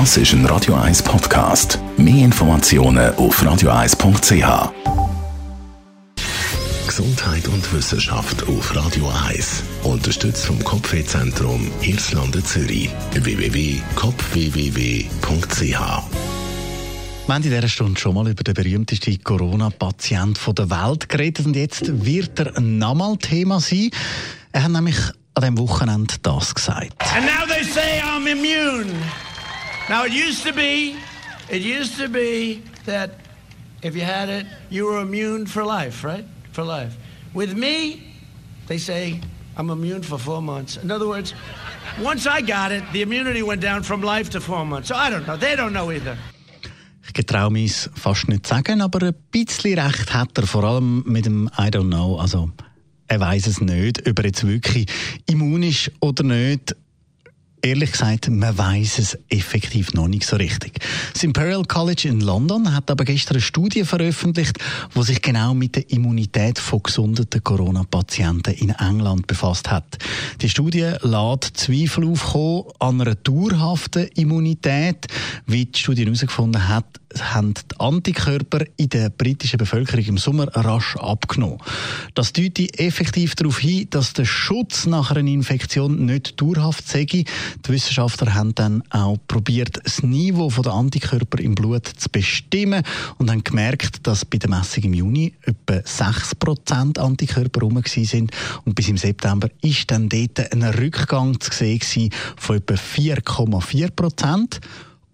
Das ist ein Radio 1 Podcast. Mehr Informationen auf radio1.ch. Gesundheit und Wissenschaft auf Radio 1. Unterstützt vom Kopfwehzentrum Irlande Zürich. www.kopfwww.ch wir haben in dieser Stunde schon mal über den berühmtesten Corona-Patient der Welt geredet und jetzt wird er nochmal Thema sein. Er hat nämlich an diesem Wochenende das gesagt. And now they say I'm immune. Now it used to be, it used to be that if you had it, you were immune for life, right? For life. With me, they say I'm immune for four months. In other words, once I got it, the immunity went down from life to four months. So I don't know. They don't know either. Ich traue mich fast nicht zu sagen, aber ein bisschen recht hat er, vor allem mit dem I don't know. Also, er weiß es nicht, ob er jetzt wirklich immun ist oder nicht ehrlich gesagt, man weiß es effektiv noch nicht so richtig. Das Imperial College in London hat aber gestern eine Studie veröffentlicht, wo sich genau mit der Immunität von gesunden Corona-Patienten in England befasst hat. Die Studie lädt Zweifel aufkommen an einer dauerhaften Immunität. Wie die Studie herausgefunden hat, haben die Antikörper in der britischen Bevölkerung im Sommer rasch abgenommen. Das deutet effektiv darauf hin, dass der Schutz nach einer Infektion nicht dauerhaft sei. Die Wissenschaftler haben dann auch probiert, das Niveau der Antikörper im Blut zu bestimmen und haben gemerkt, dass bei der Messung im Juni etwa 6% Antikörper rum sind und bis im September ist dann dort ein Rückgang zu sehen von etwa 4,4%.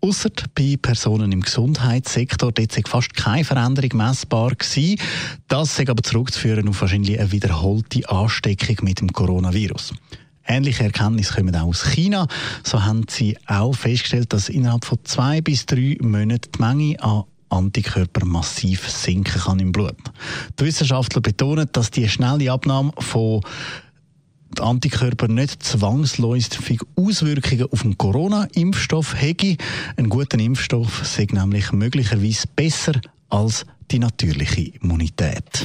Ausser bei Personen im Gesundheitssektor, dort sei fast keine Veränderung messbar gewesen. Das sei aber zurückzuführen auf wahrscheinlich eine wiederholte Ansteckung mit dem Coronavirus. Ähnliche Erkenntnisse kommen auch aus China. So haben sie auch festgestellt, dass innerhalb von zwei bis drei Monaten die Menge an Antikörper massiv sinken kann im Blut. Die Wissenschaftler betonen, dass die schnelle Abnahme von die Antikörper nicht zwangsläufig Auswirkungen auf den Corona-Impfstoff hätte. Ein guter Impfstoff sei nämlich möglicherweise besser als die natürliche Immunität.